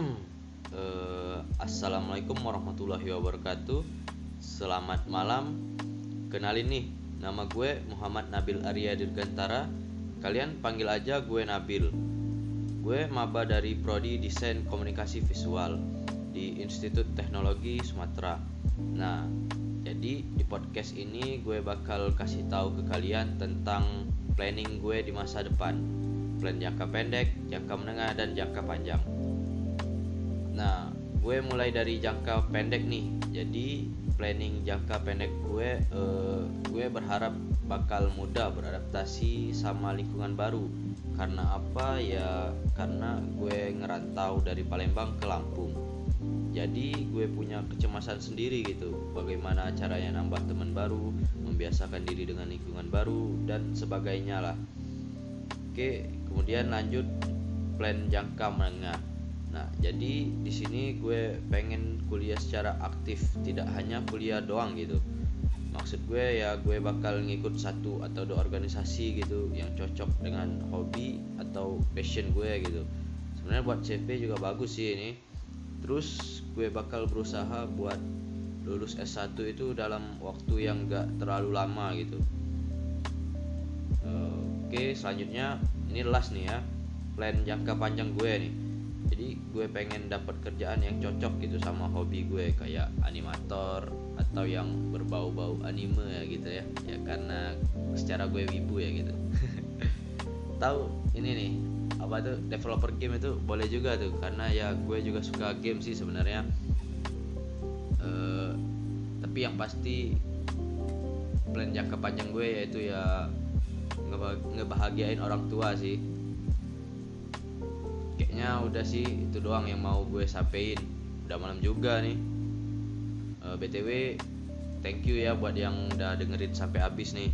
Eh, Assalamualaikum warahmatullahi wabarakatuh. Selamat malam. Kenalin nih Nama gue Muhammad Nabil Arya Dirgantara. Kalian panggil aja gue Nabil. Gue maba dari Prodi Desain Komunikasi Visual Di Institut Teknologi Sumatera. Nah jadi di podcast ini gue bakal kasih tahu ke kalian tentang planning gue di masa depan. Plan jangka pendek, jangka menengah, dan jangka panjang Nah, gue mulai dari jangka pendek nih. Jadi planning jangka pendek gue, eh, gue berharap bakal mudah beradaptasi sama lingkungan baru. Karena apa ya? Karena gue ngerantau dari Palembang ke Lampung. Jadi gue punya kecemasan sendiri gitu. Bagaimana caranya nambah teman baru, membiasakan diri dengan lingkungan baru dan sebagainya lah. Oke, kemudian lanjut plan jangka menengah Nah, jadi di sini gue pengen kuliah secara aktif, tidak hanya kuliah doang gitu. Maksud gue ya gue bakal ngikut satu atau dua organisasi gitu yang cocok dengan hobi atau passion gue gitu. Sebenarnya buat CV juga bagus sih ini. Terus gue bakal berusaha buat lulus S1 itu dalam waktu yang gak terlalu lama gitu. Oke, selanjutnya ini last nih ya. Plan jangka panjang gue nih jadi gue pengen dapat kerjaan yang cocok gitu sama hobi gue kayak animator atau yang berbau-bau anime ya gitu ya. Ya karena secara gue wibu ya gitu. Tahu ini nih apa tuh developer game itu boleh juga tuh. Karena ya gue juga suka game sih sebenarnya. Uh, tapi yang pasti plan jangka panjang gue yaitu ya ngebahagiain orang tua sih kayaknya udah sih itu doang yang mau gue sampaikan. Udah malam juga nih. Uh, btw thank you ya buat yang udah dengerin sampai habis nih